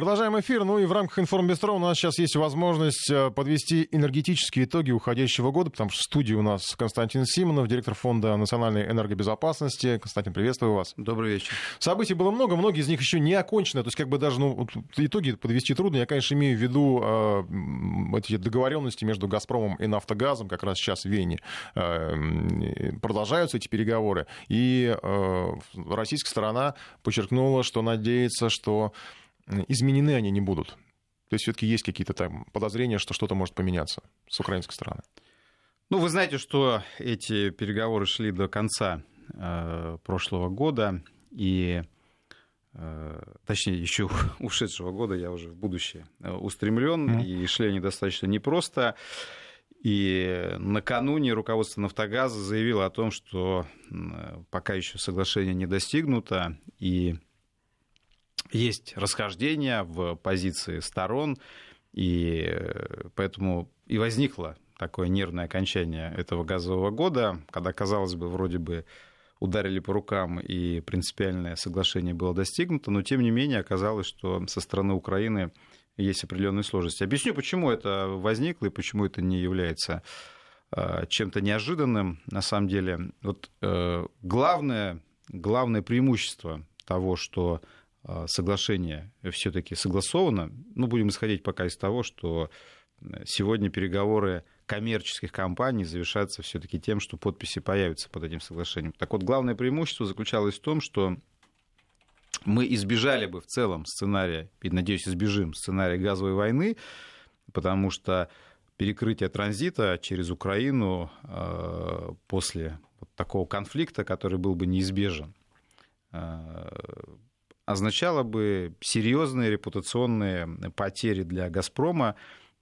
Продолжаем эфир. Ну и в рамках информбестро у нас сейчас есть возможность э, подвести энергетические итоги уходящего года, потому что в студии у нас Константин Симонов, директор Фонда национальной энергобезопасности. Константин, приветствую вас. Добрый вечер. Событий было много, многие из них еще не окончены. То есть как бы даже ну, итоги подвести трудно. Я, конечно, имею в виду э, эти договоренности между «Газпромом» и «Нафтогазом». Как раз сейчас в Вене э, продолжаются эти переговоры. И э, российская сторона подчеркнула, что надеется, что изменены они не будут. То есть все-таки есть какие-то там подозрения, что что-то может поменяться с украинской стороны. Ну, вы знаете, что эти переговоры шли до конца э, прошлого года, и, э, точнее, еще ушедшего года, я уже в будущее э, устремлен, mm-hmm. и шли они достаточно непросто. И накануне руководство «Нафтогаза» заявило о том, что пока еще соглашение не достигнуто, и есть расхождения в позиции сторон, и э, поэтому и возникло такое нервное окончание этого газового года, когда, казалось бы, вроде бы ударили по рукам и принципиальное соглашение было достигнуто, но тем не менее оказалось, что со стороны Украины есть определенные сложности. Объясню, почему это возникло и почему это не является э, чем-то неожиданным. На самом деле, вот э, главное, главное преимущество того, что соглашение все-таки согласовано, ну, будем исходить пока из того, что сегодня переговоры коммерческих компаний завершаются все-таки тем, что подписи появятся под этим соглашением. Так вот, главное преимущество заключалось в том, что мы избежали бы в целом сценария, и, надеюсь, избежим сценария газовой войны, потому что перекрытие транзита через Украину э, после вот такого конфликта, который был бы неизбежен, э, означало бы серьезные репутационные потери для «Газпрома»,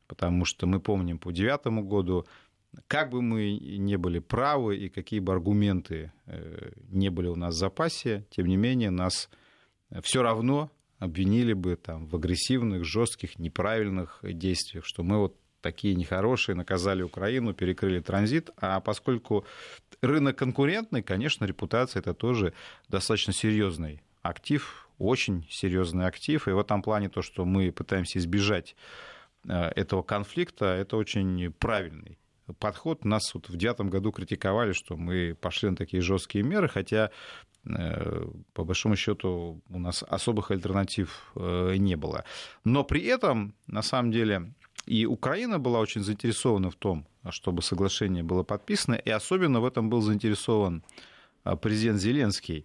потому что мы помним по 2009 году, как бы мы не были правы и какие бы аргументы э, не были у нас в запасе, тем не менее нас все равно обвинили бы там, в агрессивных, жестких, неправильных действиях, что мы вот такие нехорошие, наказали Украину, перекрыли транзит. А поскольку рынок конкурентный, конечно, репутация это тоже достаточно серьезный актив очень серьезный актив. И в этом плане то, что мы пытаемся избежать э, этого конфликта, это очень правильный подход. Нас вот в девятом году критиковали, что мы пошли на такие жесткие меры, хотя э, по большому счету у нас особых альтернатив э, не было. Но при этом, на самом деле, и Украина была очень заинтересована в том, чтобы соглашение было подписано, и особенно в этом был заинтересован президент Зеленский.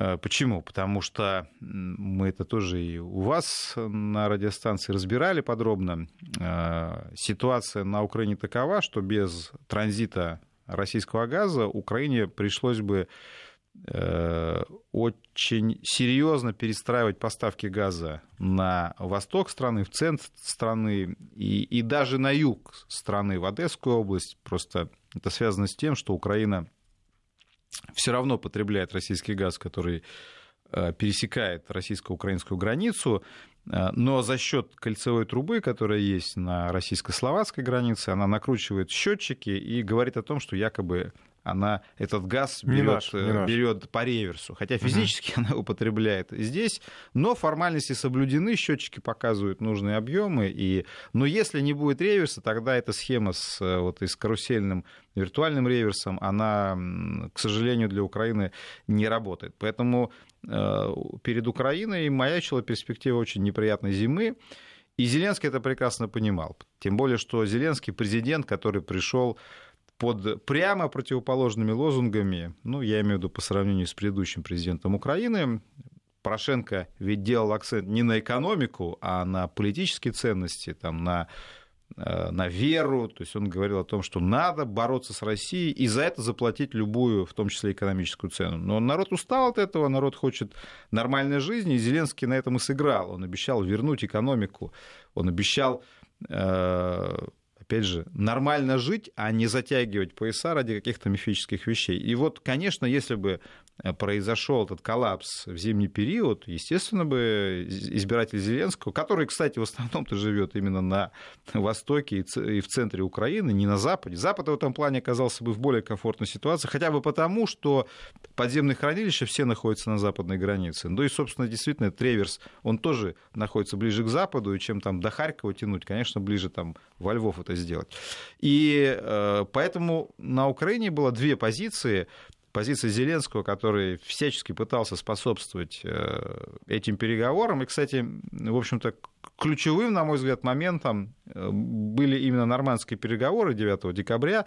Э, почему? Потому что мы это тоже и у вас на радиостанции разбирали подробно. Э, ситуация на Украине такова, что без транзита российского газа Украине пришлось бы э, очень серьезно перестраивать поставки газа на восток страны, в центр страны и, и даже на юг страны, в Одесскую область. Просто это связано с тем, что Украина все равно потребляет российский газ, который э, пересекает российско-украинскую границу, э, но за счет кольцевой трубы, которая есть на российско-словацкой границе, она накручивает счетчики и говорит о том, что якобы она этот газ берет, наш, наш. берет по реверсу, хотя физически угу. она употребляет здесь, но формальности соблюдены, счетчики показывают нужные объемы, и, но если не будет реверса, тогда эта схема с, вот, и с карусельным виртуальным реверсом, она, к сожалению, для Украины не работает. Поэтому э, перед Украиной маячила перспектива очень неприятной зимы, и Зеленский это прекрасно понимал. Тем более, что Зеленский президент, который пришел под прямо противоположными лозунгами, ну, я имею в виду по сравнению с предыдущим президентом Украины, Порошенко ведь делал акцент не на экономику, а на политические ценности, там, на, э, на веру. То есть он говорил о том, что надо бороться с Россией и за это заплатить любую, в том числе экономическую цену. Но народ устал от этого, народ хочет нормальной жизни, и Зеленский на этом и сыграл. Он обещал вернуть экономику, он обещал э, опять же, нормально жить, а не затягивать пояса ради каких-то мифических вещей. И вот, конечно, если бы произошел этот коллапс в зимний период, естественно бы избиратель Зеленского, который, кстати, в основном-то живет именно на востоке и в центре Украины, не на западе. Запад в этом плане оказался бы в более комфортной ситуации, хотя бы потому, что подземные хранилища все находятся на западной границе. Ну и, собственно, действительно, Треверс, он тоже находится ближе к западу, и чем там до Харькова тянуть, конечно, ближе там во Львов это сделать. И э, поэтому на Украине было две позиции позиция Зеленского, который всячески пытался способствовать э, этим переговорам. И, кстати, в общем-то, ключевым, на мой взгляд, моментом э, были именно нормандские переговоры 9 декабря,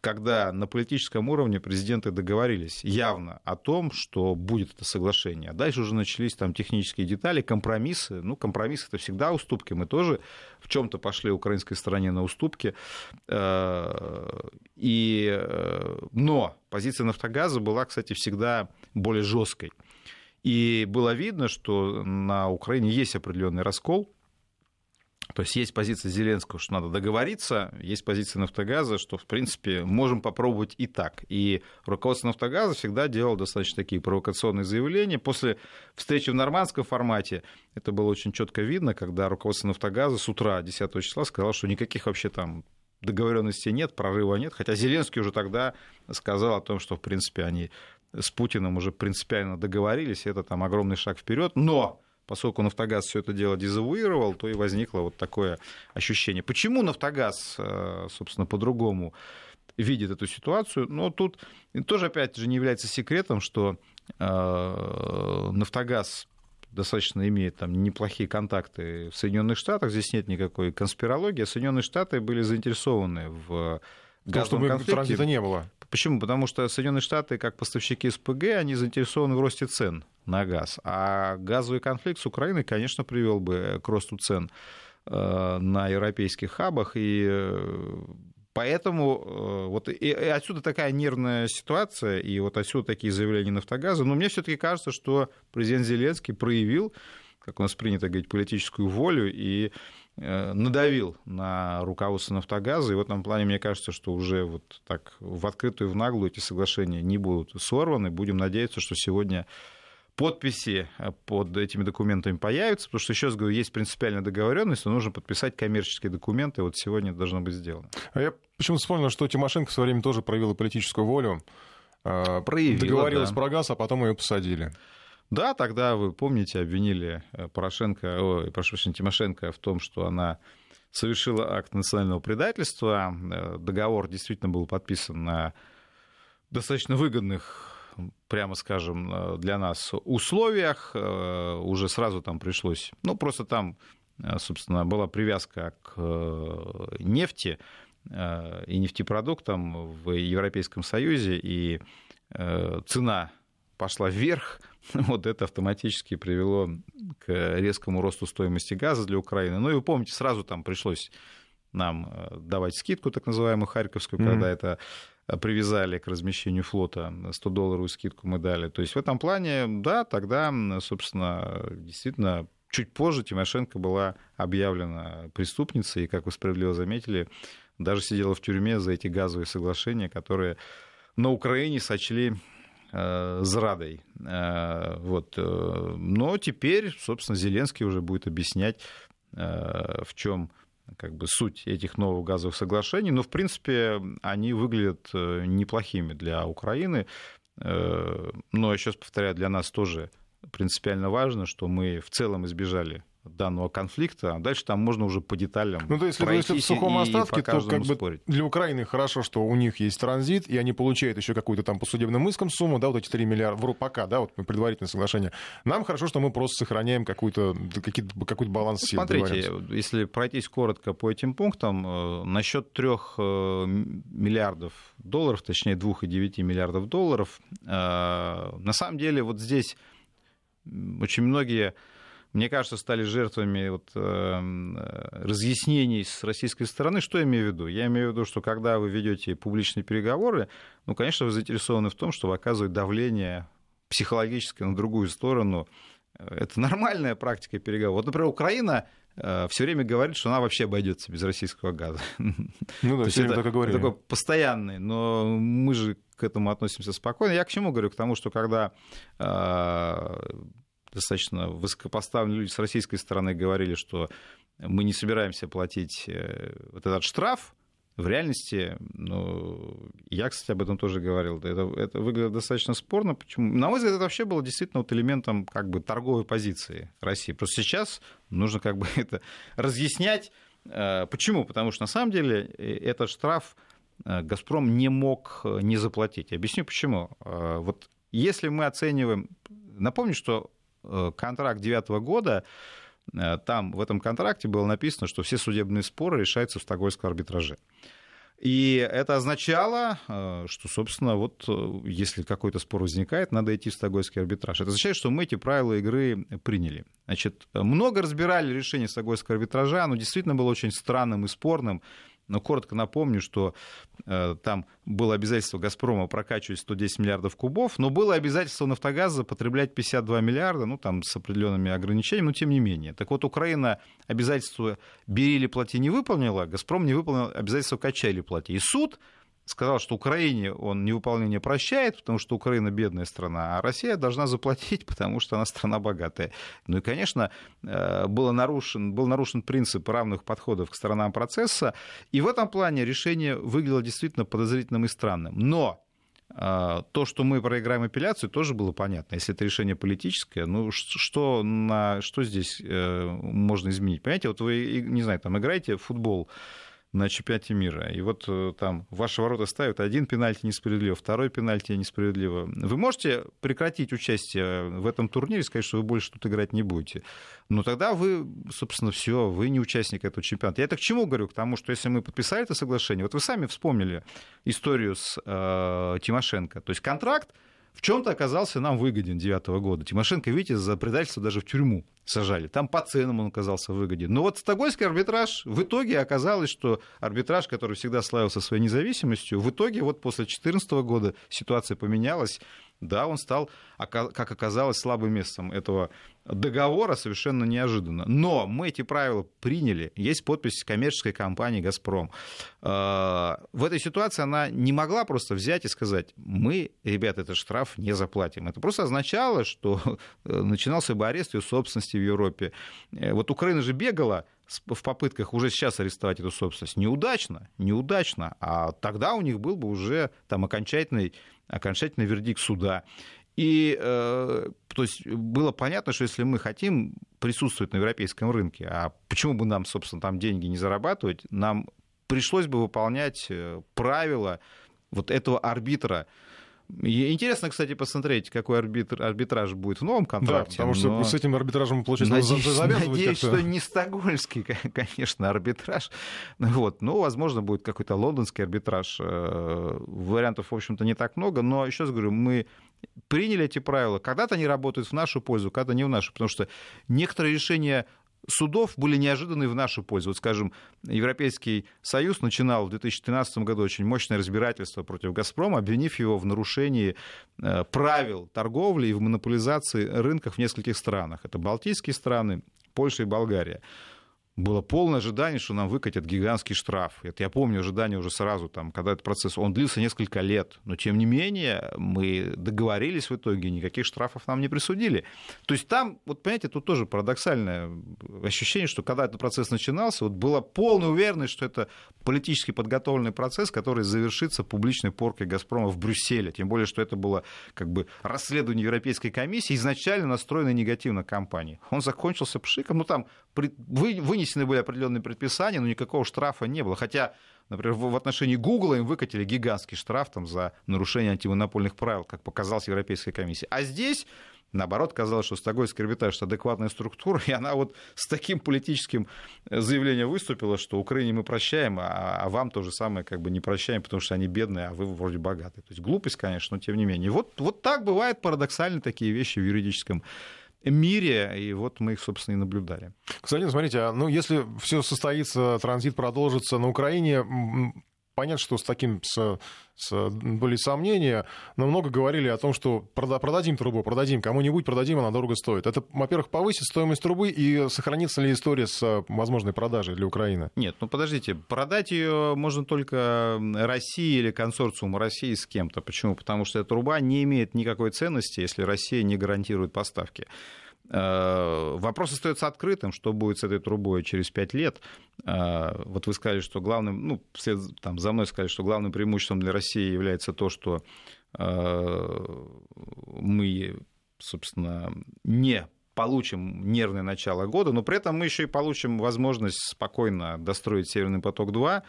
когда на политическом уровне президенты договорились явно о том, что будет это соглашение. Дальше уже начались там технические детали, компромиссы. Ну, компромиссы это всегда уступки. Мы тоже в чем-то пошли украинской стороне на уступки. Э, и... Но позиция Нафтогаза была, кстати, всегда более жесткой. И было видно, что на Украине есть определенный раскол то есть есть позиция Зеленского, что надо договориться, есть позиция Нафтогаза, что, в принципе, можем попробовать и так. И руководство Нафтогаза всегда делало достаточно такие провокационные заявления. После встречи в нормандском формате это было очень четко видно, когда руководство Нафтогаза с утра 10 числа сказало, что никаких вообще там договоренности нет, прорыва нет. Хотя Зеленский уже тогда сказал о том, что, в принципе, они с Путиным уже принципиально договорились, это там огромный шаг вперед. Но поскольку «Нафтогаз» все это дело дезавуировал, то и возникло вот такое ощущение. Почему «Нафтогаз», э, собственно, по-другому видит эту ситуацию? Но тут тоже, опять же, не является секретом, что э, «Нафтогаз» достаточно имеет там неплохие контакты в Соединенных Штатах, здесь нет никакой конспирологии, а Соединенные Штаты были заинтересованы в газовом чтобы конфликте. транзита не было. Почему? Потому что Соединенные Штаты, как поставщики СПГ, они заинтересованы в росте цен на газ. А газовый конфликт с Украиной, конечно, привел бы к росту цен э, на европейских хабах. И э, поэтому э, вот и отсюда такая нервная ситуация, и вот отсюда такие заявления Нафтогаза. Но мне все-таки кажется, что президент Зеленский проявил, как у нас принято говорить, политическую волю и надавил на руководство «Нафтогаза», и в этом плане мне кажется, что уже вот так в открытую и в наглую эти соглашения не будут сорваны. Будем надеяться, что сегодня подписи э, под этими документами появятся, потому что, еще раз говорю, есть принципиальная договоренность, но нужно подписать коммерческие документы, вот сегодня это должно быть сделано. А я почему-то вспомнил, что Тимошенко в свое время тоже проявила политическую волю, э, проявила, договорилась да. про газ, а потом ее посадили. Да, тогда, вы помните, обвинили э, Порошенко, ой, прошу прощения, Тимошенко в том, что она совершила акт национального предательства. Э, договор действительно был подписан на достаточно выгодных прямо скажем, э, для нас условиях. Уже сразу там пришлось... Ну, просто там, собственно, была привязка к нефти и нефтепродуктам в Европейском Союзе, и цена пошла вверх, вот это автоматически привело к резкому росту стоимости газа для Украины. Ну и вы помните, сразу там пришлось нам э, давать скидку, так называемую Харьковскую, mm-hmm. когда это э, привязали к размещению флота, 100 долларовую скидку мы дали. То есть в этом плане, да, тогда, собственно, действительно, чуть позже Тимошенко была объявлена преступницей, и, как вы справедливо заметили, даже сидела в тюрьме за эти газовые соглашения, которые на Украине сочли Э, зрадой. Э, вот. Э, но теперь, собственно, Зеленский уже будет объяснять, в чем как бы суть этих новых газовых соглашений. Но, в принципе, они выглядят неплохими для Украины. Но, еще раз повторяю, для нас тоже принципиально важно, что мы в целом избежали данного конфликта, а дальше там можно уже по деталям Ну, то есть, если в сухом остатке, то как бы спорить. для Украины хорошо, что у них есть транзит, и они получают еще какую-то там по судебным искам сумму, да, вот эти 3 миллиарда, пока, да, вот предварительное соглашение. Нам хорошо, что мы просто сохраняем какой-то какой баланс сил. Смотрите, если пройтись коротко по этим пунктам, э, насчет 3 э, миллиардов долларов, точнее 2,9 миллиардов долларов, э, на самом деле вот здесь очень многие мне кажется, стали жертвами вот, эм, э, разъяснений с российской стороны. Что я имею в виду? Я имею в виду, что когда вы ведете публичные переговоры, ну, конечно, вы заинтересованы в том, чтобы оказывать давление психологическое на другую сторону, Это нормальная практика переговоров. Вот, например, Украина э, все время говорит, что она вообще обойдется без российского газа. Ну да, все время так и говорили. такой постоянный, но мы же к этому относимся спокойно. Я к чему говорю? К тому, что когда э, достаточно высокопоставленные люди с российской стороны говорили, что мы не собираемся платить э, вот этот штраф, в реальности, ну, я, кстати, об этом тоже говорил, это, это выглядит достаточно спорно. Почему? На мой взгляд, это вообще было действительно вот элементом как бы торговой позиции России. Просто сейчас нужно как бы это разъяснять. Э, почему? Потому что на самом деле э, этот штраф «Газпром» не мог не заплатить. Объясню почему. Вот если мы оцениваем... Напомню, что контракт девятого года Э, там в этом контракте было написано, что все судебные споры решаются в Стокгольмском арбитраже. И это означало, э, что, собственно, вот э, если какой-то спор возникает, надо идти в Стокгольмский арбитраж. Это означает, что мы эти правила игры приняли. Значит, много разбирали решение Стокгольмского арбитража, оно действительно было очень странным и спорным. Но коротко напомню, что э, там было обязательство «Газпрома» прокачивать 110 миллиардов кубов, но было обязательство «Нафтогаза» потреблять 52 миллиарда, ну, там, с определенными ограничениями, но тем не менее. Так вот, Украина обязательство «бери или плати» не выполнила, «Газпром» не выполнил обязательство «качай или плати». И суд сказал, что Украине он невыполнение прощает, потому что Украина бедная страна, а Россия должна заплатить, потому что она страна богатая. Ну и, конечно, э, было нарушен, был нарушен принцип равных подходов к сторонам процесса, и в этом плане решение выглядело действительно подозрительным и странным. Но э, то, что мы проиграем апелляцию, тоже было понятно. Если это решение политическое, ну что, на, что здесь э, можно изменить? Понимаете, вот вы, не знаю, там играете в футбол, на чемпионате мира. И вот э, там ваши ворота ставят один пенальти несправедливо, второй пенальти несправедливо. Вы можете прекратить участие в этом турнире сказать, что вы больше тут играть не будете. Но тогда вы, собственно, все, вы не участник этого чемпионата. Я это к чему говорю? К тому, что если мы подписали это соглашение, вот вы сами вспомнили историю с э, Тимошенко. То есть контракт в чем-то оказался нам выгоден девятого года. Тимошенко, видите, за предательство даже в тюрьму сажали. Там по ценам он оказался выгоден. Но вот Стокгольмский арбитраж, в итоге оказалось, что арбитраж, который всегда славился своей независимостью, в итоге вот после 2014 года ситуация поменялась. Да, он стал, как оказалось, слабым местом этого договора совершенно неожиданно. Но мы эти правила приняли. Есть подпись коммерческой компании «Газпром». А, в этой ситуации она не могла просто взять и сказать, мы, ребята, этот штраф не заплатим. Это просто означало, что э, начинался бы арест ее собственности в Европе. Э, вот Украина же бегала в попытках уже сейчас арестовать эту собственность. Неудачно, неудачно. А тогда у них был бы уже там окончательный, окончательный вердикт суда. И э, то есть было понятно, что если мы хотим присутствовать на европейском рынке, а почему бы нам, собственно, там деньги не зарабатывать, нам пришлось бы выполнять э, правила вот этого арбитра, Интересно, кстати, посмотреть, какой арбитр, арбитраж будет в новом контракте. Да, потому что с этим арбитражем, получается, надеюсь, завязывать Надеюсь, что не стокгольмский, конечно, арбитраж. Вот. Ну, возможно, будет какой-то лондонский арбитраж. Э, вариантов, в общем-то, не так много. Но, еще раз говорю, мы приняли эти правила. Когда-то они работают в нашу пользу, когда-то не в нашу. Потому что некоторые решения судов были неожиданны в нашу пользу. Вот, скажем, Европейский Союз начинал в 2013 году очень мощное разбирательство против «Газпрома», обвинив его в нарушении э, правил торговли и в монополизации рынков в нескольких странах. Это Балтийские страны, Польша и Болгария было полное ожидание, что нам выкатят гигантский штраф. Это я помню ожидание уже сразу, там, когда этот процесс, он длился несколько лет, но тем не менее мы договорились в итоге, никаких штрафов нам не присудили. То есть там, вот понимаете, тут тоже парадоксальное ощущение, что когда этот процесс начинался, вот была полная уверенность, что это политически подготовленный процесс, который завершится публичной поркой «Газпрома» в Брюсселе. Тем более, что это было как бы расследование Европейской комиссии, изначально настроено негативно компании. Он закончился пшиком, ну там вынесены были определенные предписания, но никакого штрафа не было. Хотя, например, в отношении Гугла им выкатили гигантский штраф там, за нарушение антимонопольных правил, как показалось Европейской комиссии. А здесь Наоборот, казалось, что Стокгольмский арбитраж – это адекватная структура, и она вот с таким политическим заявлением выступила, что Украине мы прощаем, а, а вам то же самое как бы не прощаем, потому что они бедные, а вы вроде богатые. То есть глупость, конечно, но тем не менее. Вот, вот так бывают парадоксальные такие вещи в юридическом мире, и вот мы их, собственно, и наблюдали. Кстати, смотрите, а, ну, если все состоится, транзит продолжится на Украине, понятно, что с таким с, с, были сомнения, но много говорили о том, что прода, продадим трубу, продадим кому-нибудь, продадим, она дорого стоит. Это, во-первых, повысит стоимость трубы и сохранится ли история с возможной продажей для Украины? Нет, ну подождите, продать ее можно только России или консорциуму России с кем-то. Почему? Потому что эта труба не имеет никакой ценности, если Россия не гарантирует поставки. Э, вопрос остается открытым, что будет с этой трубой через пять лет. Э, вот вы сказали, что главным, ну, вслед там, за мной сказали, что главным преимуществом для России является то, что э, мы, собственно, не получим нервное начало года, но при этом мы еще и получим возможность спокойно достроить Северный поток-2,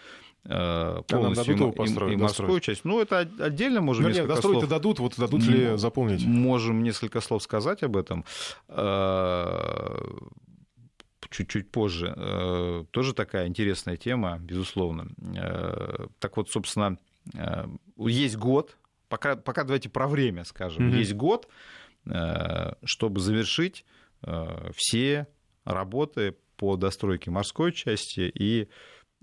Э, полностью им, построить, и, и морскую часть. Ну, это отдельно можем Вернее, несколько достроить слов... дадут, вот дадут ли заполнить? Можем несколько слов сказать об этом э, чуть-чуть позже. Э, тоже такая интересная тема, безусловно. Так вот, собственно, есть год, пока, пока давайте про время скажем, mm-hmm. есть год, чтобы завершить все работы по достройке морской части и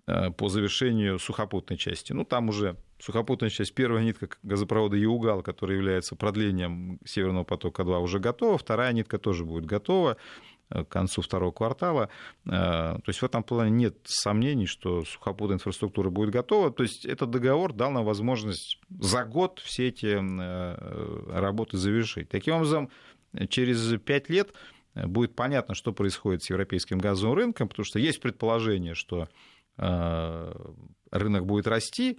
по завершению сухопутной части. Ну, там уже сухопутная часть, первая нитка газопровода Югал, который является продлением Северного потока-2, уже готова, вторая нитка тоже будет готова э, к концу второго квартала. Э, то есть в этом плане нет сомнений, что сухопутная инфраструктура будет готова. То есть этот договор дал нам возможность за год все эти работы завершить. Таким образом, через пять лет будет понятно, что происходит с европейским газовым рынком, потому что есть предположение, что Э, рынок будет расти,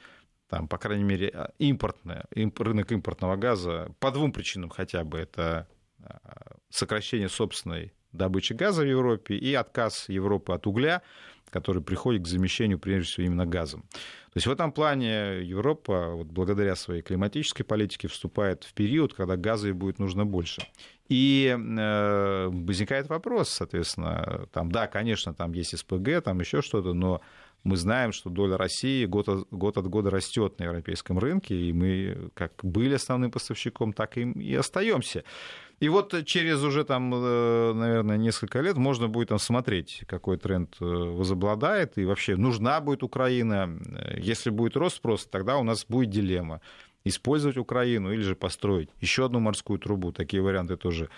там, по крайней мере, а, импортное, рынок импортного газа по двум причинам хотя бы. Это а, сокращение собственной добычи газа в Европе и отказ Европы от угля, который приходит к замещению, прежде всего, именно газом. То есть в этом плане Европа, вот благодаря своей климатической политике, вступает в период, когда газа ей будет нужно больше. И э, возникает вопрос, соответственно, там, да, конечно, там есть СПГ, там еще что-то, но мы знаем, что доля России год от, год от года растет на европейском рынке, и мы как были основным поставщиком, так им и остаемся. И вот через уже там, э, наверное, несколько лет можно будет там смотреть, какой тренд э, возобладает, и вообще нужна будет Украина. Если будет рост спроса, тогда у нас будет дилемма. Использовать Украину или же построить еще одну морскую трубу. Такие варианты тоже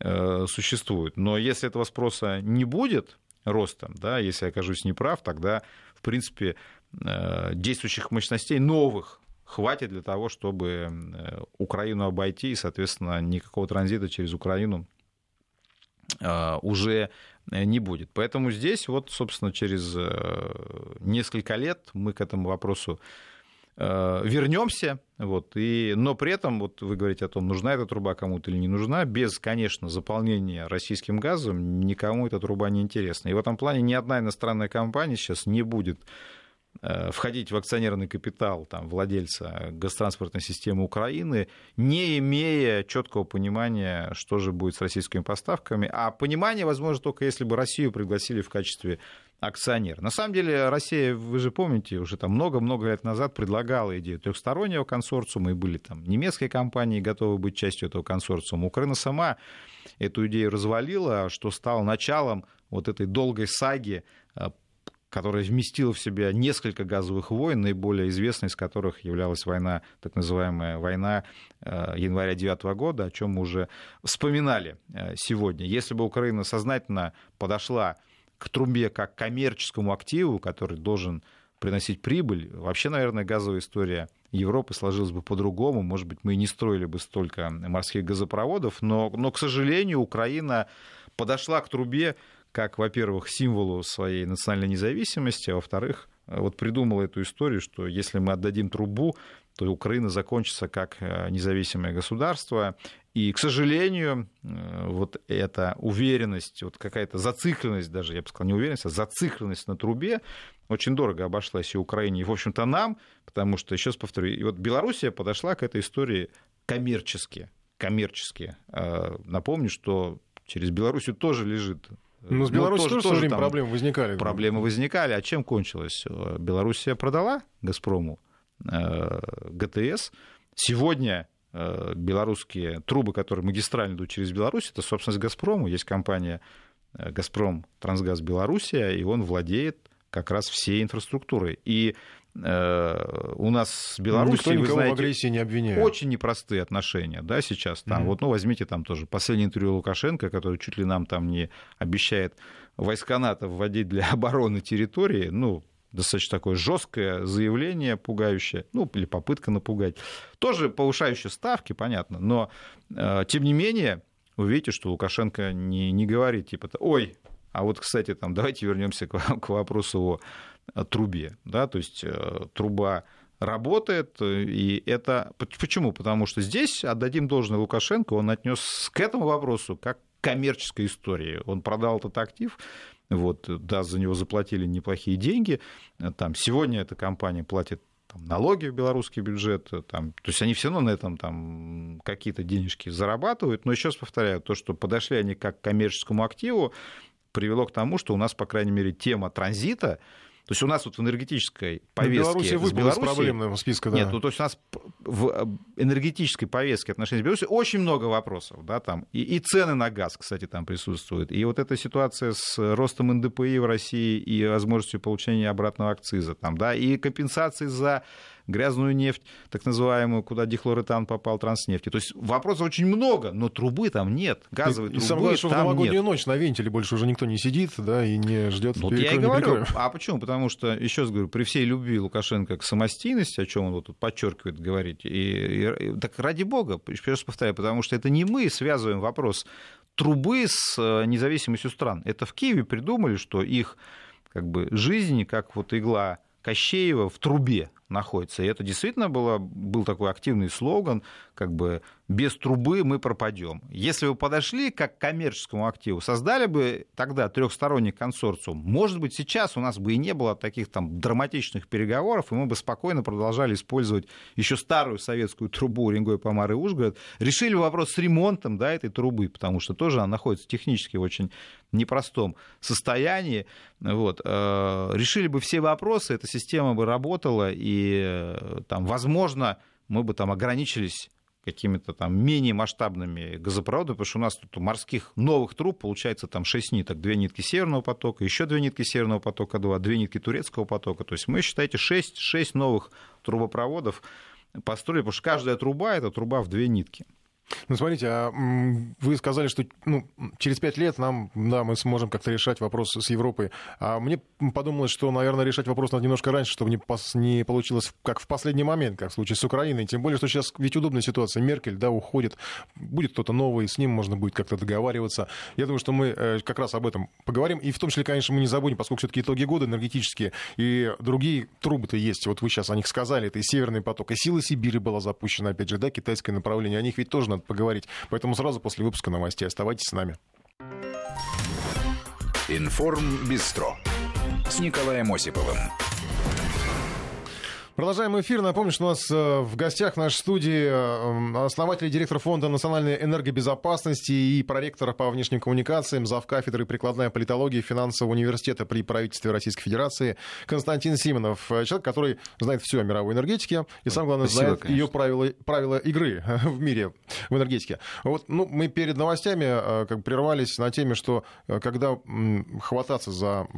э, существуют. Но если этого спроса не будет, роста. Да? Если я окажусь неправ, тогда, принципе, э, действующих мощностей новых хватит для того, чтобы э, Украину обойти, и, соответственно, никакого транзита через Украину э, уже не будет. Поэтому здесь вот, собственно, через несколько лет мы к этому вопросу вернемся, вот, и, но при этом, вот вы говорите о том, нужна эта труба кому-то или не нужна, без, конечно, заполнения российским газом никому эта труба не интересна. И в этом плане ни одна иностранная компания сейчас не будет э, входить в акционерный капитал там, владельца газотранспортной системы Украины, не имея четкого понимания, что же будет с российскими поставками. А понимание возможно только если бы Россию пригласили в качестве акционер. На самом деле Россия, вы же помните, уже там много-много лет назад предлагала идею трехстороннего консорциума, и были там немецкие компании готовы быть частью этого консорциума. Украина сама эту идею развалила, что стало началом вот этой долгой саги э, которая вместила в себя несколько газовых войн, наиболее известной из которых являлась война, так называемая война э, января 9 года, о чем мы уже вспоминали э, сегодня. Если бы Украина сознательно подошла к трубе как к коммерческому активу, который должен приносить прибыль. Вообще, наверное, газовая история Европы сложилась бы по-другому. Может быть, мы и не строили бы столько морских газопроводов, но, но к сожалению, Украина подошла к трубе как, во-первых, символу своей национальной независимости, а во-вторых, вот придумала эту историю, что если мы отдадим трубу, то Украина закончится как э, независимое государство. И, к сожалению, э, вот эта уверенность, вот какая-то зацикленность даже, я бы сказал, не уверенность, а зацикленность на трубе очень дорого обошлась и Украине, и, в общем-то, нам, потому что, еще раз повторю, и вот Белоруссия подошла к этой истории коммерчески. Коммерчески. Напомню, что через Белоруссию тоже лежит ну, с Беларусью тоже, тоже, тоже время проблемы возникали. Проблемы возникали. А чем кончилось? Белоруссия продала «Газпрому» Э, ГТС. Сегодня э, белорусские трубы, которые магистрально идут через Беларусь, это собственность «Газпрома». Есть компания э, «Газпром Трансгаз Белоруссия», и он владеет как раз всей инфраструктурой. И у нас с Ну, Беларусью, Никто вы знаете, не обвиняет. очень непростые отношения, да, сейчас там. Мгм. Вот, ну, возьмите там тоже последнее интервью Лукашенко, который чуть ли нам там не обещает войска НАТО вводить для обороны территории, ну, достаточно такое жесткое заявление, пугающее, ну, или попытка напугать. Тоже повышающие ставки, понятно, но, э, тем не менее, вы видите, что Лукашенко не, не говорит, типа, ой, а вот, кстати, там, давайте вернемся к, к вопросу о трубе, да, то есть э, труба работает, и это... Почему? Потому что здесь, отдадим должное Лукашенко, он отнес к этому вопросу как к коммерческой истории. Он продал этот актив, вот, да, за него заплатили неплохие деньги. Там, сегодня эта компания платит там, налоги в белорусский бюджет, там, то есть они все равно на этом там, какие-то денежки зарабатывают, но еще раз повторяю, то, что подошли они как к коммерческому активу, привело к тому, что у нас, по крайней мере, тема транзита, то есть у нас вот в энергетической повестке Беларусь с выпала из проблемного списка, да. нет, ну то есть у нас в энергетической повестке отношений с Беларусью очень много вопросов, да, там, и, и цены на газ, кстати, там присутствуют, и вот эта ситуация с ростом НДПИ в России и возможностью получения обратного акциза, там, да, и компенсации за грязную нефть, так называемую, куда дихлоретан попал, транснефти. То есть вопросов очень много, но трубы там нет, газовой и, трубы и самое главное, что в там новогоднюю нет. ночь на вентиле больше уже никто не сидит, да, и не ждет Вот я и говорю. А почему? Потому что, еще раз говорю, при всей любви Лукашенко к самостийности, о чем он вот тут подчеркивает, говорить, и, и- и- так ради бога, еще раз повторяю, потому что это не мы связываем вопрос трубы с э, независимостью стран. Это в Киеве придумали, что их как бы жизнь, как вот игла Кощеева в трубе находится. И это действительно было, был такой активный слоган, как бы без трубы мы пропадем. Если вы подошли как к коммерческому активу, создали бы тогда трехсторонний консорциум, может быть, сейчас у нас бы и не было таких там драматичных переговоров, и мы бы спокойно продолжали использовать еще старую советскую трубу Уренгой, Помар и Ужгород. Решили вопрос с ремонтом да, этой трубы, потому что тоже она находится технически очень непростом состоянии. Вот. э, Решили бы все вопросы, эта система бы работала, и э, там, возможно, мы бы там ограничились какими-то там менее масштабными газопроводами, потому что у нас тут морских новых труб получается там 6 ниток, две нитки Северного потока, еще две нитки Северного потока 2, две нитки Турецкого потока. То есть мы, считайте, 6, 6 новых трубопроводов построили, потому что каждая труба — это труба в две нитки. Ну, смотрите, а вы сказали, что ну, через пять лет нам, да, мы сможем как-то решать вопрос с Европой. А мне подумалось, что, наверное, решать вопрос надо немножко раньше, чтобы не, пос- не получилось как в последний момент, как в случае с Украиной. Тем более, что сейчас ведь удобная ситуация. Меркель, да, уходит, будет кто-то новый, с ним можно будет как-то договариваться. Я думаю, что мы э, как раз об этом поговорим. И в том числе, конечно, мы не забудем, поскольку все-таки итоги года энергетические и другие трубы-то есть. Вот вы сейчас о них сказали, это и Северный поток, и Сила Сибири была запущена, опять же, да, китайское направление. О них ведь тоже надо поговорить. Поэтому сразу после выпуска новостей оставайтесь с нами. Информ Бистро с Николаем Осиповым. Продолжаем эфир. Напомню, что у нас э, в гостях в нашей студии э, основатель и директор Фонда национальной энергобезопасности и проректор по внешним коммуникациям, завкафедры прикладная политология финансового университета при правительстве Российской Федерации Константин Симонов. Э, Человек, который знает все о мировой энергетике и, самое главное, Спасибо, знает конечно. ее правила, правила игры в мире в энергетике. Вот, ну, мы перед новостями как бы прервались на теме, что когда хвататься за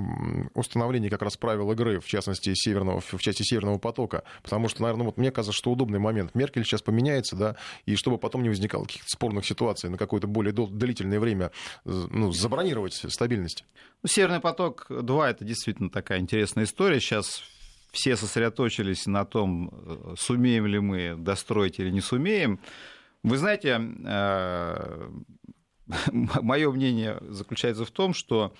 установление как раз правил игры, в частности, северного, в части Северного потока, потому что, наверное, вот мне кажется, что удобный момент. Меркель сейчас поменяется, да, и чтобы потом не возникало каких-то спорных ситуаций на какое-то более дол- длительное время, э, ну, забронировать стабильность. Ну, Северный поток-2 это действительно такая интересная история. Сейчас все сосредоточились на том, э, сумеем ли мы достроить или не сумеем. Вы знаете, мое мнение заключается в том, что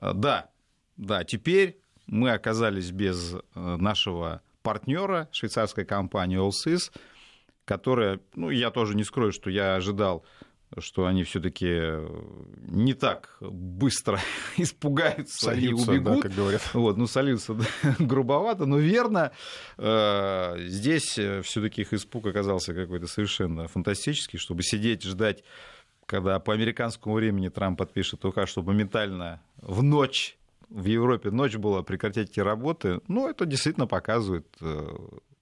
э, да, да, теперь мы оказались без э, нашего партнера, швейцарской компании Allsys, которая, ну, я тоже не скрою, что я ожидал, что они все-таки не так быстро испугаются Сольются, и да, убегут. как говорят. Вот, ну, сольются да, грубовато, но верно. Э, Здесь все-таки их испуг оказался какой-то совершенно фантастический, чтобы сидеть, ждать, когда по американскому времени Трамп подпишет указ, чтобы моментально в ночь в Европе ночь была прекратить эти работы, ну, это действительно показывает э,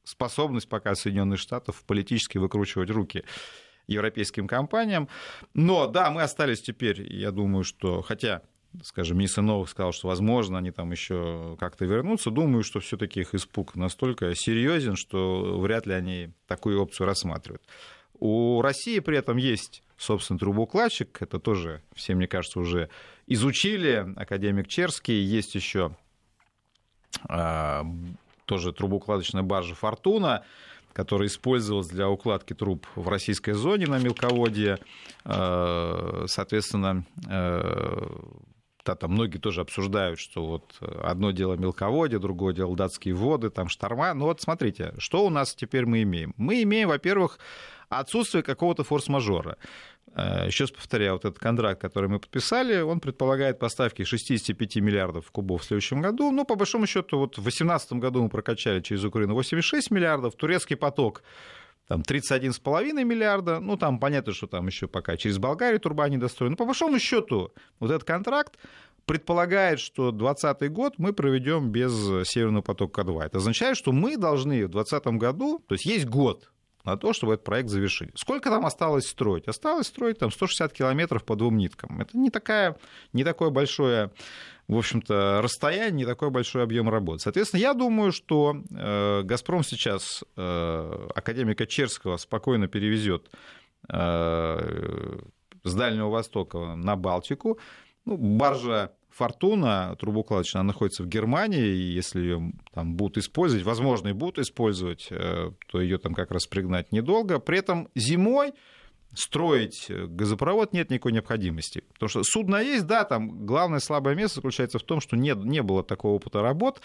способность пока Соединенных Штатов политически выкручивать руки европейским компаниям. Но да, мы остались теперь, я думаю, что, хотя скажем, министр Новых сказал, что, возможно, они там еще как-то вернутся. Думаю, что все-таки их испуг настолько серьезен, что вряд ли они такую опцию рассматривают. У России при этом есть собственно, трубоукладчик. Это тоже все, мне кажется, уже изучили. Академик Черский. Есть еще а, тоже трубоукладочная баржа «Фортуна», которая использовалась для укладки труб в российской зоне на мелководье. А, соответственно, а, да, там многие тоже обсуждают, что вот одно дело мелководье, другое дело датские воды, там шторма. Ну вот смотрите, что у нас теперь мы имеем? Мы имеем, во-первых, отсутствие какого-то форс-мажора. Э, Еще раз повторяю, вот этот контракт, который мы подписали, он предполагает поставки 65 миллиардов кубов в следующем году. Ну, по большому счету, вот в 2018 году мы прокачали через Украину 86 миллиардов, турецкий поток там 31,5 миллиарда, ну, там понятно, что там еще пока через Болгарию труба не достроена. Но по большому счету вот этот контракт предполагает, что 2020 год мы проведем без Северного потока-2. Это означает, что мы должны в 2020 году, то есть есть год на то, чтобы этот проект завершить. Сколько там осталось строить? Осталось строить там 160 километров по двум ниткам. Это не, такая, не такое большое в общем-то, расстояние, не такой большой объем работы. Соответственно, я думаю, что э, «Газпром» сейчас э, академика Черского спокойно перевезет э, с Дальнего Востока на Балтику. Ну, баржа Фортуна трубоукладочная, она находится в Германии, и если ее там будут использовать, возможно, и будут использовать, то ее там как раз пригнать недолго. При этом зимой строить газопровод нет никакой необходимости. Потому что судно есть, да, там главное слабое место заключается в том, что нет, не было такого опыта работ,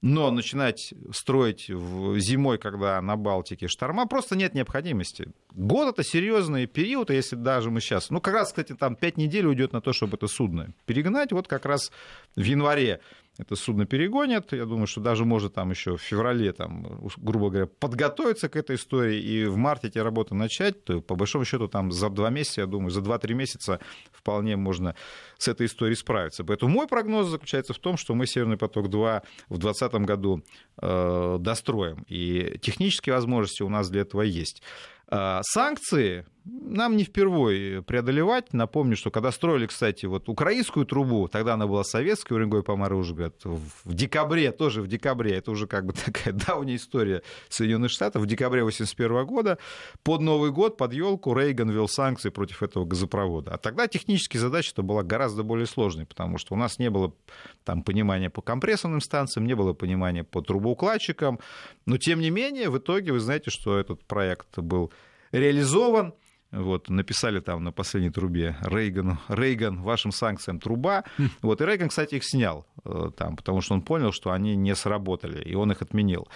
но начинать строить в, зимой, когда на Балтике шторма, просто нет необходимости. Год это серьезный период, если даже мы сейчас, ну как раз, кстати, там 5 недель уйдет на то, чтобы это судно перегнать, вот как раз в январе это судно перегонят. Я думаю, что даже может там еще в феврале, там, грубо говоря, подготовиться к этой истории и в марте эти работы начать, то по большому счету там за два месяца, я думаю, за 2-3 месяца вполне можно с этой историей справиться. Поэтому мой прогноз заключается в том, что мы «Северный поток-2» в 2020 году э, достроим. И технические возможности у нас для этого есть. Э, санкции нам не впервые преодолевать. Напомню, что когда строили, кстати, вот украинскую трубу, тогда она была советская, Уренгой Помар Ужгород, в декабре, тоже в декабре, это уже как бы такая давняя история Соединенных Штатов, в декабре 1981 года под Новый год, под елку Рейган ввел санкции против этого газопровода. А тогда технически задача-то была гораздо более сложной, потому что у нас не было там понимания по компрессорным станциям, не было понимания по трубоукладчикам, но тем не менее, в итоге вы знаете, что этот проект был реализован, вот, написали там на последней трубе Рейгану, Рейган, вашим санкциям труба. Хм. Вот, и Рейган, кстати, их снял э, там, потому что он понял, что они не сработали, и он их отменил.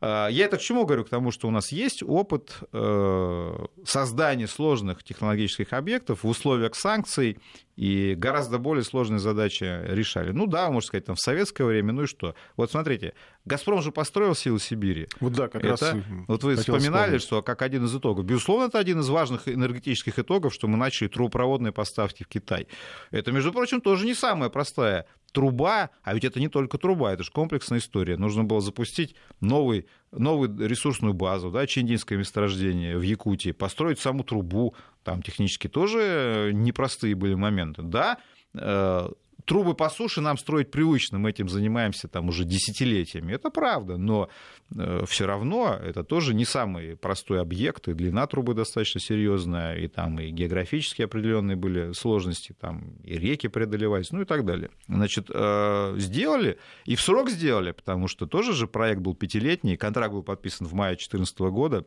А, я это к чему говорю? К тому, что у нас есть опыт э, создания сложных технологических объектов в условиях санкций, и гораздо более сложные задачи решали. Ну да, можно сказать, там в советское время, ну и что? Вот смотрите, «Газпром» же построил «Силы Сибири». Вот да, как это, раз Вот вы вспоминали, вспомнить. что как один из итогов. Безусловно, это один из важных энергетических итогов, что мы начали трубопроводные поставки в Китай. Это, между прочим, тоже не самая простая труба, а ведь это не только труба, это же комплексная история. Нужно было запустить новый, новую ресурсную базу, да, Чиндинское месторождение в Якутии, построить саму трубу, там технически тоже непростые были моменты. Да, э, трубы по суше нам строить привычно, мы этим занимаемся там уже десятилетиями, это правда, но э, все равно это тоже не самый простой объект, и длина трубы достаточно серьезная, и там и географические определенные были сложности, там и реки преодолевались, ну и так далее. Значит, э, сделали, и в срок сделали, потому что тоже же проект был пятилетний, контракт был подписан в мае 2014 года,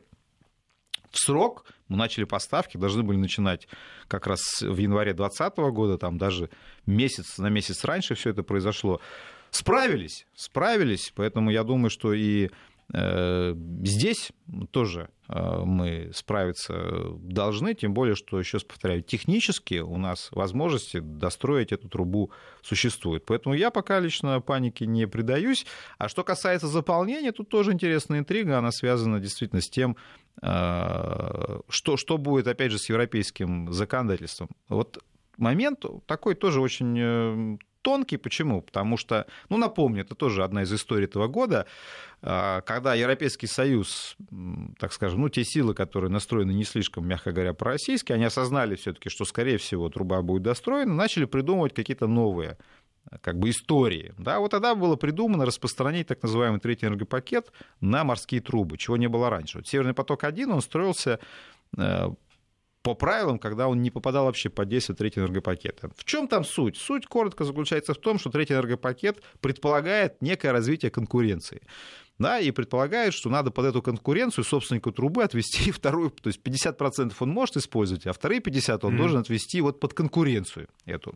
в срок мы начали поставки, должны были начинать как раз в январе 2020 года, там даже месяц на месяц раньше все это произошло. Справились, справились, поэтому я думаю, что и здесь тоже э, мы справиться должны, тем более, что, еще раз повторяю, технически у нас возможности достроить эту трубу существуют. Поэтому я пока лично панике не предаюсь. А что касается заполнения, тут тоже интересная интрига, она связана действительно с тем, э, что, что будет, опять же, с европейским законодательством. Вот момент такой тоже очень тонкий. Почему? Потому что, ну, напомню, это тоже одна из историй этого года, а, когда Европейский Союз, так скажем, ну, те силы, которые настроены не слишком, мягко говоря, по-российски, они осознали все-таки, что, скорее всего, труба будет достроена, начали придумывать какие-то новые как бы истории. Да, вот тогда было придумано распространить так называемый третий энергопакет на морские трубы, чего не было раньше. Вот Северный поток-1, он строился э, по правилам, когда он не попадал вообще под действие третьего энергопакета. В чем там суть? Суть коротко заключается в том, что третий энергопакет предполагает некое развитие конкуренции. Да, и предполагает, что надо под эту конкуренцию собственнику трубы отвести вторую, то есть 50% он может использовать, а вторые 50% он mm-hmm. должен отвести вот под конкуренцию эту.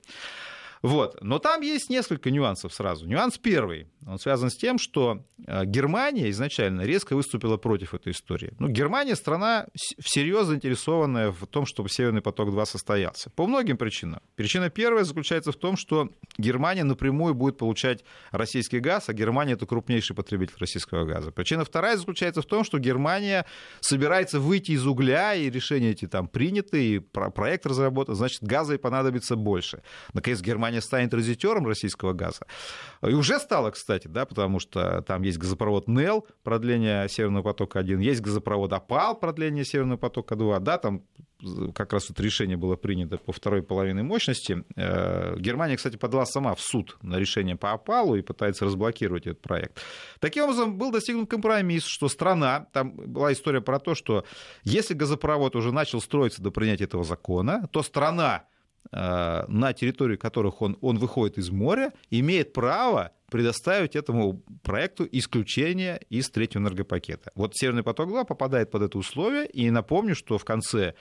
Вот. Но там есть несколько нюансов сразу. Нюанс первый. Он связан с тем, что э, Германия изначально резко выступила против этой истории. Ну, Германия страна всерьез заинтересованная в том, чтобы Северный поток-2 состоялся. По многим причинам. Причина первая заключается в том, что Германия напрямую будет получать российский газ, а Германия это крупнейший потребитель российского газа. Причина вторая заключается в том, что Германия собирается выйти из угля, и решения эти там приняты, и проект разработан, значит, газа и понадобится больше. Наконец, Германия Германия станет транзитером российского газа. И уже стало, кстати, да, потому что там есть газопровод НЕЛ, продление Северного потока-1, есть газопровод ОПАЛ, продление Северного потока-2, да, там как раз вот решение было принято по второй половине мощности. Э, Германия, кстати, подала сама в суд на решение по опалу и пытается разблокировать этот проект. Таким образом, был достигнут компромисс, что страна, там была история про то, что если газопровод уже начал строиться до принятия этого закона, то страна на территории которых он, он выходит из моря, имеет право предоставить этому проекту исключение из третьего энергопакета. Вот «Северный поток-2» попадает под это условие, и напомню, что в конце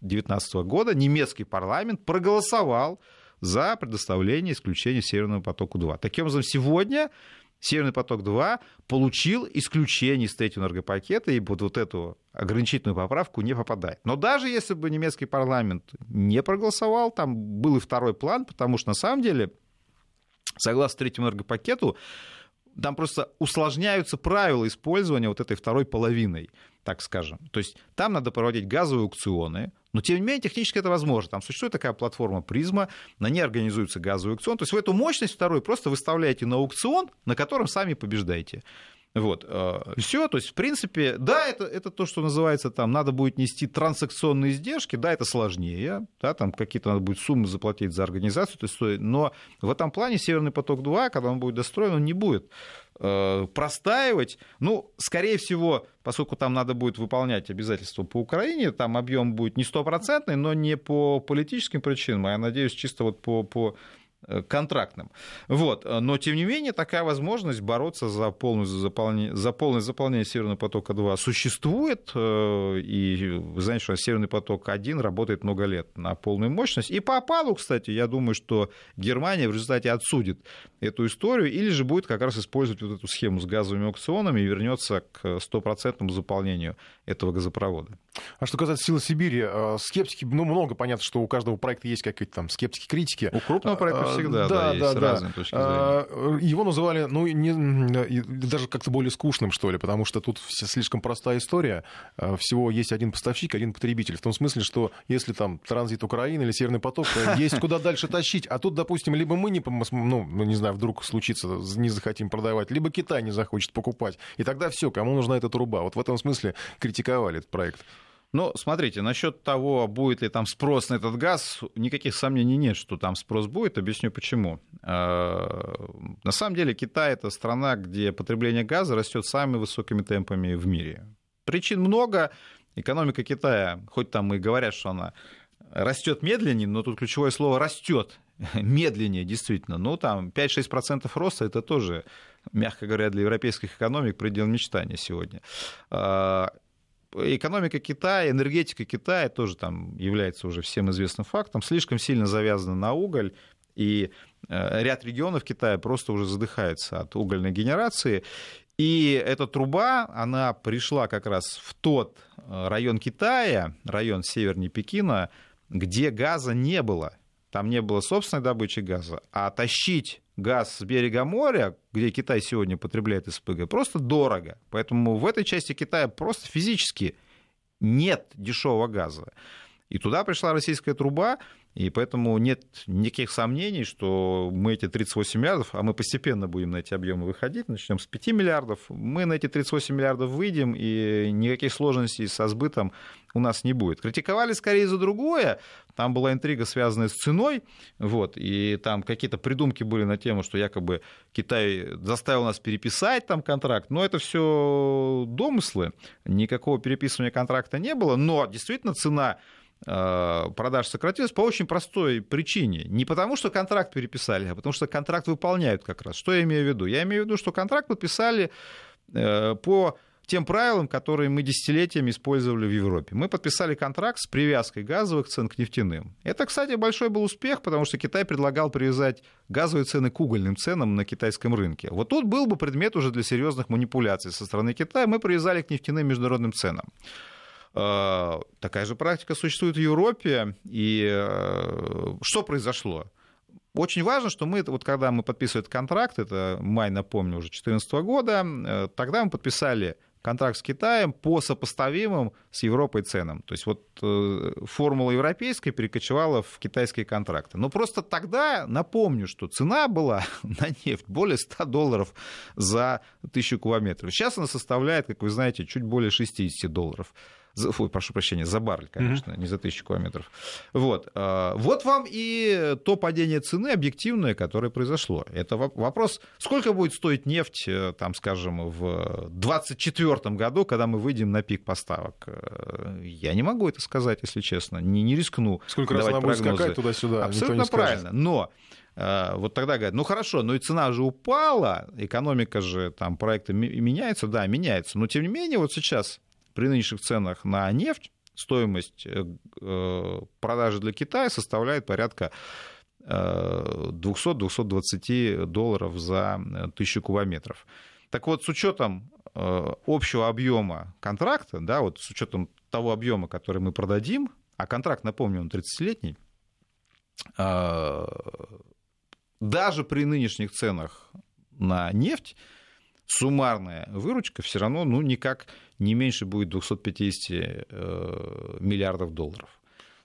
2019 года немецкий парламент проголосовал за предоставление исключения «Северному потоку-2». Таким образом, сегодня Северный поток-2 получил исключение из третьего энергопакета и под вот эту ограничительную поправку не попадает. Но даже если бы немецкий парламент не проголосовал, там был и второй план, потому что на самом деле, согласно третьему энергопакету, там просто усложняются правила использования вот этой второй половиной, так скажем. То есть там надо проводить газовые аукционы, но, тем не менее, технически это возможно. Там существует такая платформа «Призма», на ней организуется газовый аукцион. То есть вы эту мощность вторую просто выставляете на аукцион, на котором сами побеждаете. Вот, э, все, то есть, в принципе, да, это, это то, что называется, там, надо будет нести транзакционные издержки, да, это сложнее, да, там какие-то надо будет суммы заплатить за организацию, то есть, но в этом плане Северный поток-2, когда он будет достроен, он не будет э, простаивать. Ну, скорее всего, поскольку там надо будет выполнять обязательства по Украине, там объем будет не стопроцентный, но не по политическим причинам, а я надеюсь, чисто вот по, по контрактным. Вот. Но, тем не менее, такая возможность бороться за полное заполнение, за полное заполнение Северного потока-2 существует. Э, и вы знаете, что Северный поток-1 работает много лет на полную мощность. И по опалу, кстати, я думаю, что Германия в результате отсудит эту историю или же будет как раз использовать вот эту схему с газовыми аукционами и вернется к стопроцентному заполнению этого газопровода. А что касается «Силы Сибири», э, скептики, ну, много понятно, что у каждого проекта есть какие-то там скептики, критики. У крупного проекта всегда да, да, есть да, разные да. точки а, зрения. Его называли, ну, не, даже как-то более скучным, что ли, потому что тут слишком простая история. А, всего есть один поставщик, один потребитель. В том смысле, что если там транзит Украины или Северный поток, есть куда дальше тащить. А тут, допустим, либо мы не, ну, ну, не знаю, вдруг случится, не захотим продавать, либо Китай не захочет покупать. И тогда все, кому нужна эта труба. Вот в этом смысле критиковали этот проект. Ну, смотрите, насчет того, будет ли там спрос на этот газ, никаких сомнений нет, что там спрос будет. Объясню почему. А, на самом деле Китай это страна, где потребление газа растет самыми высокими темпами в мире. Причин много. Экономика Китая, хоть там и говорят, что она растет медленнее, но тут ключевое слово растет медленнее, действительно. Ну, там 5-6% роста это тоже, мягко говоря, для европейских экономик предел мечтания сегодня. Экономика Китая, энергетика Китая тоже там является уже всем известным фактом, слишком сильно завязана на уголь, и э, ряд регионов Китая просто уже задыхается от угольной генерации. И эта труба, она пришла как раз в тот э, район Китая, район севернее Пекина, где газа не было. Там не было собственной добычи газа, а тащить газ с берега моря, где Китай сегодня потребляет СПГ, просто дорого. Поэтому в этой части Китая просто физически нет дешевого газа. И туда пришла российская труба, и поэтому нет никаких сомнений, что мы эти 38 миллиардов, а мы постепенно будем на эти объемы выходить, начнем с 5 миллиардов, мы на эти 38 миллиардов выйдем, и никаких сложностей со сбытом у нас не будет. Критиковали скорее за другое. Там была интрига, связанная с ценой, вот, и там какие-то придумки были на тему, что якобы Китай заставил нас переписать там контракт. Но это все домыслы. Никакого переписывания контракта не было. Но действительно цена продаж сократилась по очень простой причине. Не потому, что контракт переписали, а потому что контракт выполняют как раз. Что я имею в виду? Я имею в виду, что контракт подписали э, по тем правилам, которые мы десятилетиями использовали в Европе. Мы подписали контракт с привязкой газовых цен к нефтяным. Это, кстати, большой был успех, потому что Китай предлагал привязать газовые цены к угольным ценам на китайском рынке. Вот тут был бы предмет уже для серьезных манипуляций со стороны Китая. Мы привязали к нефтяным международным ценам. А, такая же практика существует в Европе. И э, что произошло? Очень важно, что мы, вот когда мы подписывали этот контракт, это май, напомню, уже 2014 года, э, тогда мы подписали контракт с Китаем по сопоставимым с Европой ценам. То есть вот э, формула европейская перекочевала в китайские контракты. Но просто тогда, напомню, что цена была на нефть более 100 долларов за тысячу кубометров. Сейчас она составляет, как вы знаете, чуть более 60 долларов за, фу, прошу прощения, за баррель, конечно, mm-hmm. не за тысячу километров. Вот. А, вот вам и то падение цены объективное, которое произошло. Это вопрос, сколько будет стоить нефть, э, там, скажем, в 2024 году, когда мы выйдем на пик поставок. Э, я не могу это сказать, если честно, не, не рискну. Сколько раз она будет скакать туда-сюда, Абсолютно правильно. Но э, вот тогда говорят, ну хорошо, но и цена же упала, экономика же там проекта меняется, да, меняется, но тем не менее вот сейчас при нынешних ценах на нефть стоимость э, э, продажи для Китая составляет порядка 200-220 э, долларов за тысячу кубометров. Так вот, с учетом общего объема контракта, да, вот с учетом того объема, который мы продадим, а контракт, напомню, он 30-летний, даже при нынешних ценах на нефть суммарная выручка все равно ну, никак не меньше будет 250 э, миллиардов долларов.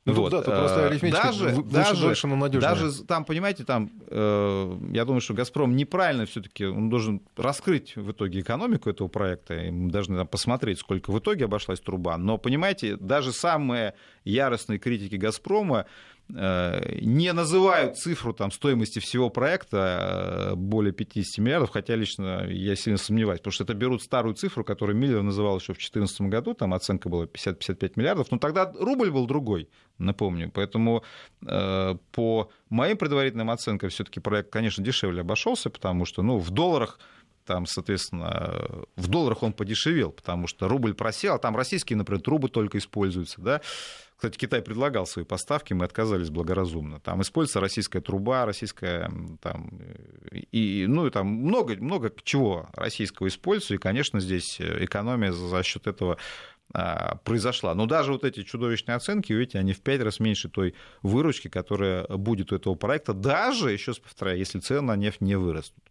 Ну, вот. да, тут просто э, арифметика даже, выше, даже, дольше, но надежнее. Даже там, понимаете, там, э, я думаю, что «Газпром» неправильно все таки он должен раскрыть в итоге экономику этого проекта, и мы должны там, посмотреть, сколько в итоге обошлась труба. Но, понимаете, даже самые яростные критики «Газпрома» Э, не называют цифру там, стоимости всего проекта э, более 50 миллиардов, хотя лично я сильно сомневаюсь, потому что это берут старую цифру, которую Миллер называл еще в 2014 году, там оценка была 50-55 миллиардов, но тогда рубль был другой, напомню, поэтому э, по моим предварительным оценкам все-таки проект, конечно, дешевле обошелся, потому что ну, в долларах там, соответственно, в долларах он подешевел, потому что рубль просел, а там российские, например, трубы только используются, да, кстати, Китай предлагал свои поставки, мы отказались благоразумно. Там используется российская труба, российская, там, и, ну, и там много, много чего российского используется, и, конечно, здесь экономия за счет этого а, произошла. Но даже вот эти чудовищные оценки, видите, они в пять раз меньше той выручки, которая будет у этого проекта, даже, еще раз повторяю, если цены на нефть не вырастут.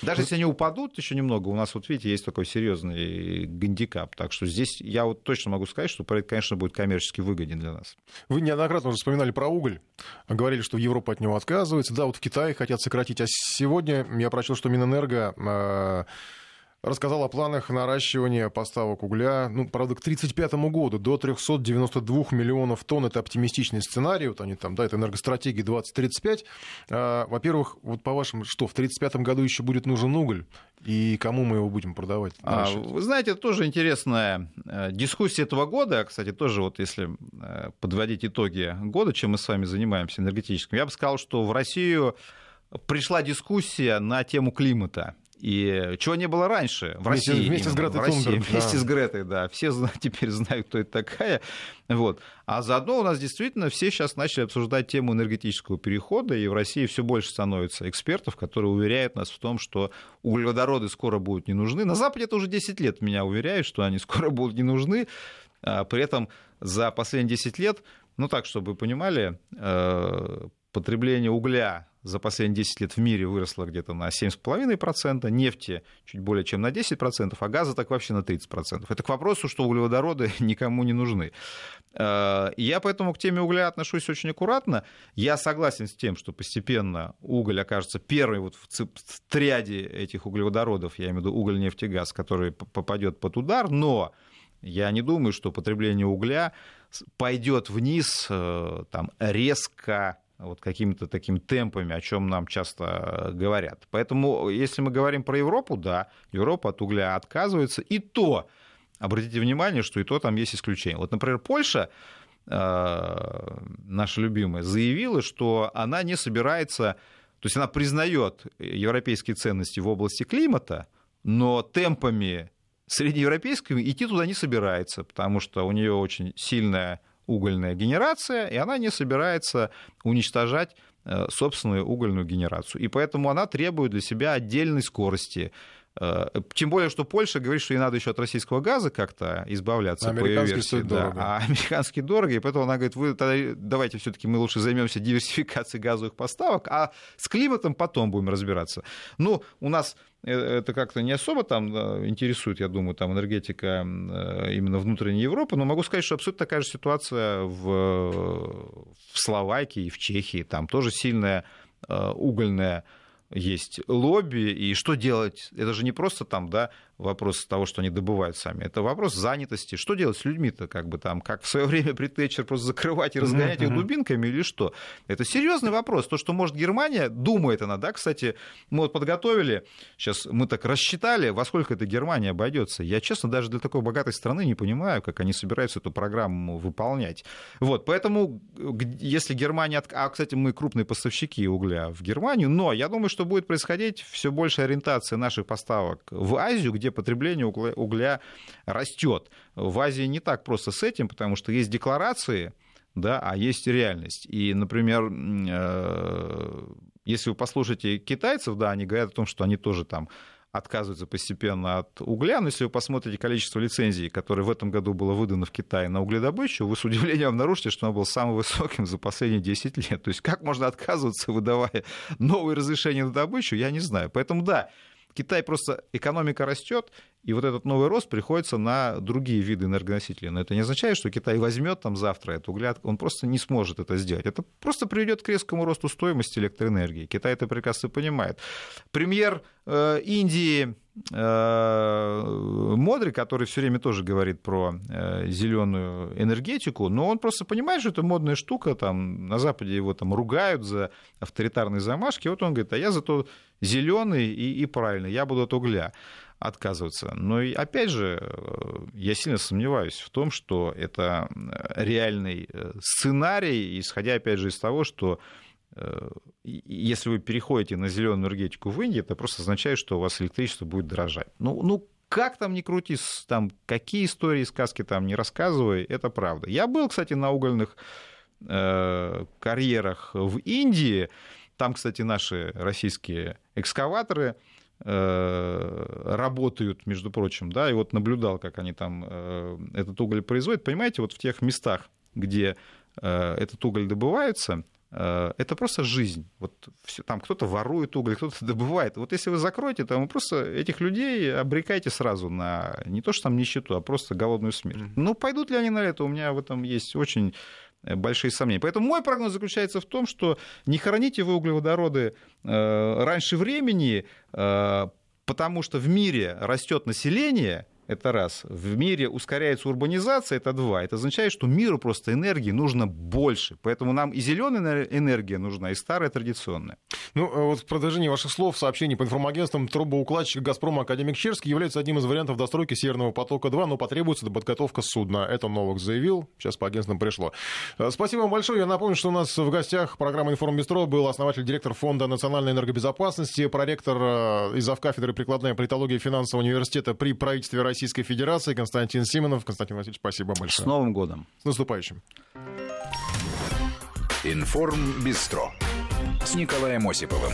Даже если они упадут еще немного, у нас, вот видите, есть такой серьезный гандикап. Так что здесь я вот точно могу сказать, что проект, конечно, будет коммерчески выгоден для нас. Вы неоднократно уже вспоминали про уголь. Говорили, что Европа от него отказывается. Да, вот в Китае хотят сократить. А сегодня я прочел, что Минэнерго а, рассказал о планах наращивания поставок угля, ну, правда, к 1935 году до 392 миллионов тонн. Это оптимистичный сценарий. Вот они там, да, это энергостратегия 2035. А, во-первых, вот по-вашему, что, в 1935 году еще будет нужен уголь? И кому мы его будем продавать? А, вы знаете, это тоже интересная э, дискуссия этого года. Кстати, тоже вот если э, подводить итоги года, чем мы с вами занимаемся энергетическим, я бы сказал, что в Россию пришла дискуссия на тему климата. И чего не было раньше в вместе, России. Вместе с Гретой в России, Тунберг, Вместе да. с Гретой, да. Все теперь знают, кто это такая. Вот. А заодно у нас действительно все сейчас начали обсуждать тему энергетического перехода, и в России все больше становится экспертов, которые уверяют нас в том, что углеводороды скоро будут не нужны. На Западе это уже 10 лет меня уверяют, что они скоро будут не нужны. А при этом за последние 10 лет, ну так, чтобы вы понимали, э, потребление угля за последние 10 лет в мире выросла где-то на 7,5%, нефти чуть более чем на 10%, а газа так вообще на 30%. Это к вопросу, что углеводороды никому не нужны. Э, я поэтому к теме угля отношусь очень аккуратно. Я согласен с тем, что постепенно уголь окажется первый вот в триаде этих углеводородов, я имею в виду уголь, нефть и газ, который попадет под удар, но я не думаю, что потребление угля пойдет вниз э, там, резко вот какими-то такими темпами, о чем нам часто говорят. Поэтому, если мы говорим про Европу, да, Европа от угля отказывается, и то, обратите внимание, что и то там есть исключение. Вот, например, Польша, э, наша любимая, заявила, что она не собирается, то есть она признает европейские ценности в области климата, но темпами среднеевропейскими идти туда не собирается, потому что у нее очень сильная угольная генерация, и она не собирается уничтожать э, собственную угольную генерацию. И поэтому она требует для себя отдельной скорости тем более, что Польша говорит, что ей надо еще от российского газа как-то избавляться а по ее версии. Да, дорого. а американский дорого, и поэтому она говорит, вы тогда давайте все-таки мы лучше займемся диверсификацией газовых поставок, а с климатом потом будем разбираться. Ну, у нас э, это как-то не особо там интересует, я думаю, там энергетика э, именно внутренней Европы, но могу сказать, что абсолютно такая же ситуация в, в Словакии, в Чехии, там тоже сильная угольная есть лобби, и что делать? Это же не просто там, да, вопрос того, что они добывают сами. Это вопрос занятости. Что делать с людьми-то, как бы там, как в свое время при Тэтчер просто закрывать и разгонять их дубинками или что? Это серьезный вопрос. То, что может Германия, думает она, да, кстати, мы вот подготовили, сейчас мы так рассчитали, во сколько эта Германия обойдется. Я, честно, даже для такой богатой страны не понимаю, как они собираются эту программу выполнять. Вот, поэтому, если Германия... А, кстати, мы крупные поставщики угля в Германию, но я думаю, что будет происходить все больше ориентация наших поставок в Азию, где потребление угля, растет. В Азии не так просто с этим, потому что есть декларации, да, а есть реальность. И, например, э, если вы послушаете китайцев, да, они говорят о том, что они тоже там отказываются постепенно от угля. Но если вы посмотрите количество лицензий, которые в этом году было выдано в Китае на угледобычу, вы с удивлением обнаружите, что оно было самым высоким за последние 10 лет. То есть как можно отказываться, выдавая новые разрешения на добычу, я не знаю. Поэтому да, Китай просто экономика растет, и вот этот новый рост приходится на другие виды энергоносителей. Но это не означает, что Китай возьмет там завтра этот угля, он просто не сможет это сделать. Это просто приведет к резкому росту стоимости электроэнергии. Китай это прекрасно понимает. Премьер э, Индии э, Модри, который все время тоже говорит про э, зеленую энергетику, но он просто понимает, что это модная штука, там на Западе его там ругают за авторитарные замашки, вот он говорит, а я зато зеленый и, и правильный, я буду от угля отказываться. Но и опять же, э, я сильно сомневаюсь в том, что это э, реальный э, сценарий, исходя опять же из того, что если вы переходите на зеленую энергетику в Индии, это просто означает, что у вас электричество будет дорожать. Ну, ну как там ни крути, там, какие истории, сказки там не рассказывай, это правда. Я был, кстати, на угольных карьерах в Индии. Там, кстати, наши российские экскаваторы работают, между прочим, да, и вот наблюдал, как они там э, этот уголь производят. Понимаете, вот в тех местах, где э, этот уголь добывается, это просто жизнь. Вот все, там кто-то ворует уголь, кто-то добывает. Вот если вы закроете, то вы просто этих людей обрекаете сразу на не то, что там нищету, а просто голодную смерть. Mm-hmm. Ну, пойдут ли они на это? У меня в этом есть очень Э, большие сомнения. Поэтому мой прогноз заключается в том, что не хороните вы углеводороды э, раньше времени, э, потому что в мире растет население, это раз. В мире ускоряется урбанизация, это два. Это означает, что миру просто энергии нужно больше. Поэтому нам и зеленая энергия нужна, и старая традиционная. Ну, э, вот в продолжении ваших слов, сообщений по информагентствам, трубоукладчик «Газпрома» Академик Черский является одним из вариантов достройки «Северного потока-2», но потребуется подготовка судна. Это Новок заявил, сейчас по агентствам пришло. Э, спасибо вам большое. Я напомню, что у нас в гостях программы «Информбестро» был основатель, директор Фонда национальной энергобезопасности, проректор э, из кафедры прикладная политология финансового университета при правительстве Российской Федерации Константин Симонов. Константин Васильевич, спасибо большое. С Новым годом. С наступающим. Информ Бистро с Николаем Осиповым.